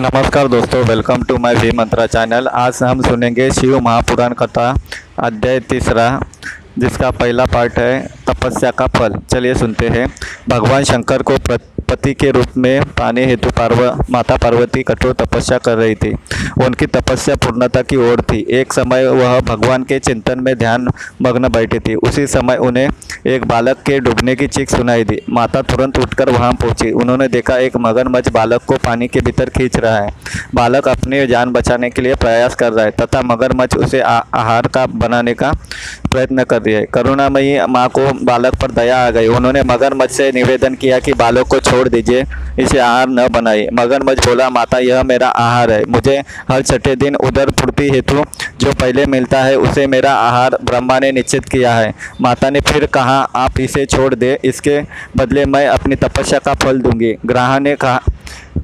नमस्कार दोस्तों welcome to my V Mantra channel आज हम सुनेंगे शिव महापुराण कथा, अध्याय तीसरा, जिसका पहला पार्ट है तपस्या का फल। चलिए सुनते हैं। भगवान शंकर को पति के रूप में पाने हेतु पार्व, माता पार्वती कठोर तपस्या कर रही थी। उनकी तपस्या पूर्णता की ओर थी। एक समय वह भगवान के चिंतन में ध्यान मग्न बैठी थी। उसी समय उन्हें एक बालक के डूबने की चीख सुनाई दी। माता तुरंत उठकर वहाँ पहुँची। उन्होंने देखा, एक मगरमच्छ बालक को पानी के भीतर खींच रहा है। बालक अपनी जान बचाने के लिए प्रयास कर रहा है, तथा मगरमच्छ उसे आहार का बनाने का प्रयत्न कर रही है। करुणामयी माँ को बालक पर दया आ गई। उन्होंने मगरमच्छ से निवेदन किया कि बालक को छोड़ दीजिए, इसे आहार न बनाइए। मगरमच्छ बोला, माता, यह मेरा आहार है। मुझे हर छठे दिन उधर पूर्ति हेतु जो पहले मिलता है, उसे मेरा आहार ब्रह्मा ने निश्चित किया है। माता ने फिर कहा, आप इसे छोड़ दे। इसके बदले मैं अपनी तपस्या का फल दूँगी। ग्राह ने कहा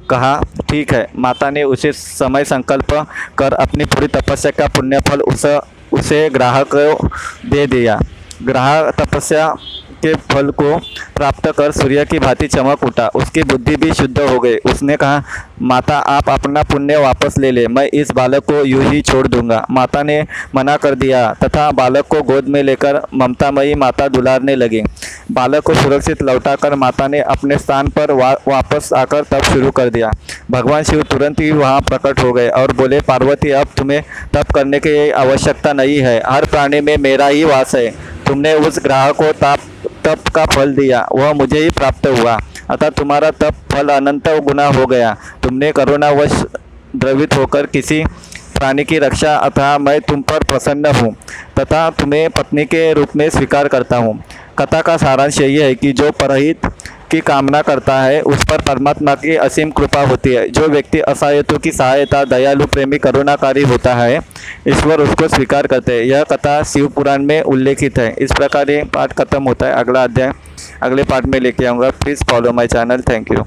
कहा, ठीक है। माता ने उसे समय संकल्प कर अपनी पूरी तपस्या का पुण्य फल उस, उसे ग्राहक को दे दिया। ग्राहक तपस्या के फल को प्राप्त कर सूर्य की भांति चमक उठा। उसकी बुद्धि भी शुद्ध हो गई। उसने कहा माता आप अपना पुण्य वापस ले ले। मैं इस बालक को यूँ ही छोड़ दूँगा। माता ने मना कर दिया तथा बालक को गोद में लेकर ममतामयी माता दुलारने लगी। बालक को सुरक्षित लौटाकर माता ने अपने स्थान पर वा, वापस आकर तप शुरू कर दिया। भगवान शिव तुरंत ही वहाँ प्रकट हो गए और बोले पार्वती अब तुम्हें तप करने की आवश्यकता नहीं है। हर प्राणी में मेरा ही वास है। तुमने उस ग्राह को ताप तप का फल दिया, वह मुझे ही प्राप्त हुआ। अतः तुम्हारा तप, फल अनंत गुना हो गया। तुमने करुणावश द्रवित होकर किसी प्राणी की रक्षा, अतः मैं तुम पर प्रसन्न हूँ, तथा तुम्हें पत्नी के रूप में स्वीकार करता हूँ। कथा का सारांश यही है कि जो परहित की कामना करता है, उस पर परमात्मा की असीम कृपा होती है। जो व्यक्ति असहायतों की सहायता, दयालु, प्रेमी, करुणाकारी होता है, ईश्वर उसको स्वीकार करते हैं। यह कथा शिव पुराण में उल्लेखित है। इस प्रकार ये पाठ खत्म होता है। अगला अध्याय, अगले पाठ में लेके आऊँगा। Please follow my channel thank you